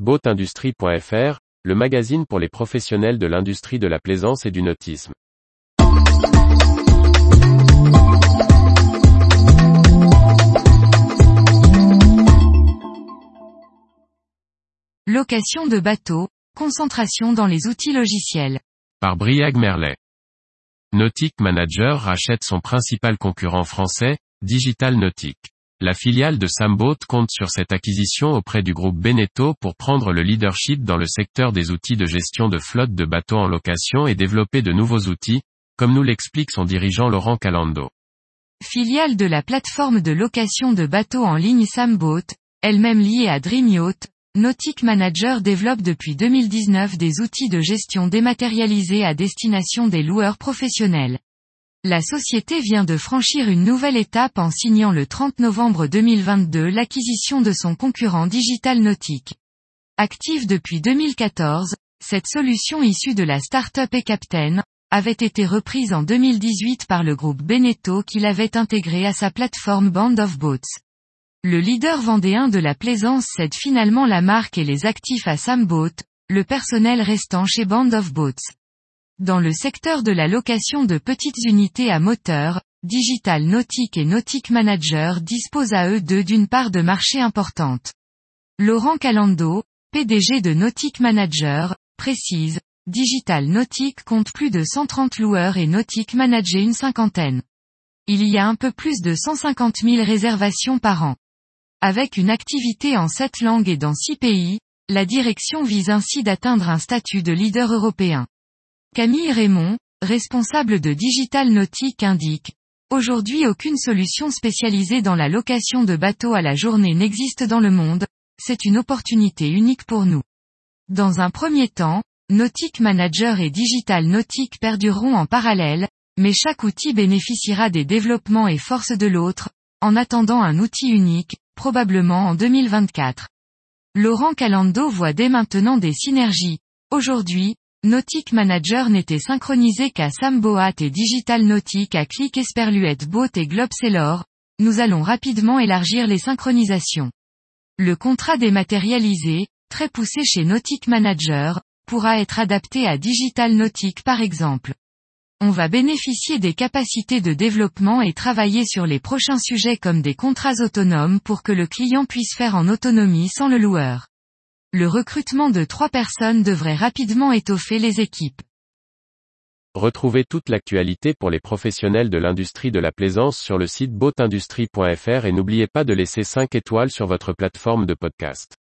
boatindustrie.fr, le magazine pour les professionnels de l'industrie de la plaisance et du nautisme. Location de bateaux, concentration dans les outils logiciels. Par Briag Merlet. Nautic Manager rachète son principal concurrent français, Digital Nautic. La filiale de Samboat compte sur cette acquisition auprès du groupe Beneteau pour prendre le leadership dans le secteur des outils de gestion de flotte de bateaux en location et développer de nouveaux outils, comme nous l'explique son dirigeant Laurent Calando. Filiale de la plateforme de location de bateaux en ligne Samboat, elle-même liée à Dreamyacht, Nautic Manager développe depuis 2019 des outils de gestion dématérialisés à destination des loueurs professionnels. La société vient de franchir une nouvelle étape en signant le 30 novembre 2022 l'acquisition de son concurrent Digital Nautic. Active depuis 2014, cette solution issue de la start-up eCaptain, avait été reprise en 2018 par le groupe Beneteau qui l'avait intégré à sa plateforme Band of Boats. Le leader vendéen de la plaisance cède finalement la marque et les actifs à Samboat, le personnel restant chez Band of Boats. Dans le secteur de la location de petites unités à moteur, Digital Nautic et Nautic Manager disposent à eux deux d'une part de marché importante. Laurent Calando, PDG de Nautic Manager, précise, Digital Nautic compte plus de 130 loueurs et Nautic manager une cinquantaine. Il y a un peu plus de 150 000 réservations par an. Avec une activité en sept langues et dans six pays, la direction vise ainsi d'atteindre un statut de leader européen. Camille Raymond, responsable de Digital Nautique indique, Aujourd'hui aucune solution spécialisée dans la location de bateaux à la journée n'existe dans le monde, c'est une opportunité unique pour nous. Dans un premier temps, Nautic Manager et Digital Nautique perdureront en parallèle, mais chaque outil bénéficiera des développements et forces de l'autre, en attendant un outil unique, probablement en 2024. Laurent Calando voit dès maintenant des synergies. Aujourd'hui, Nautic Manager n'était synchronisé qu'à Samboat et Digital Nautic à Click Esperluette Boat et Globe. Nous allons rapidement élargir les synchronisations. Le contrat dématérialisé, très poussé chez Nautic Manager, pourra être adapté à Digital Nautic par exemple. On va bénéficier des capacités de développement et travailler sur les prochains sujets comme des contrats autonomes pour que le client puisse faire en autonomie sans le loueur. Le recrutement de trois personnes devrait rapidement étoffer les équipes. Retrouvez toute l'actualité pour les professionnels de l'industrie de la plaisance sur le site boatindustrie.fr et n'oubliez pas de laisser 5 étoiles sur votre plateforme de podcast.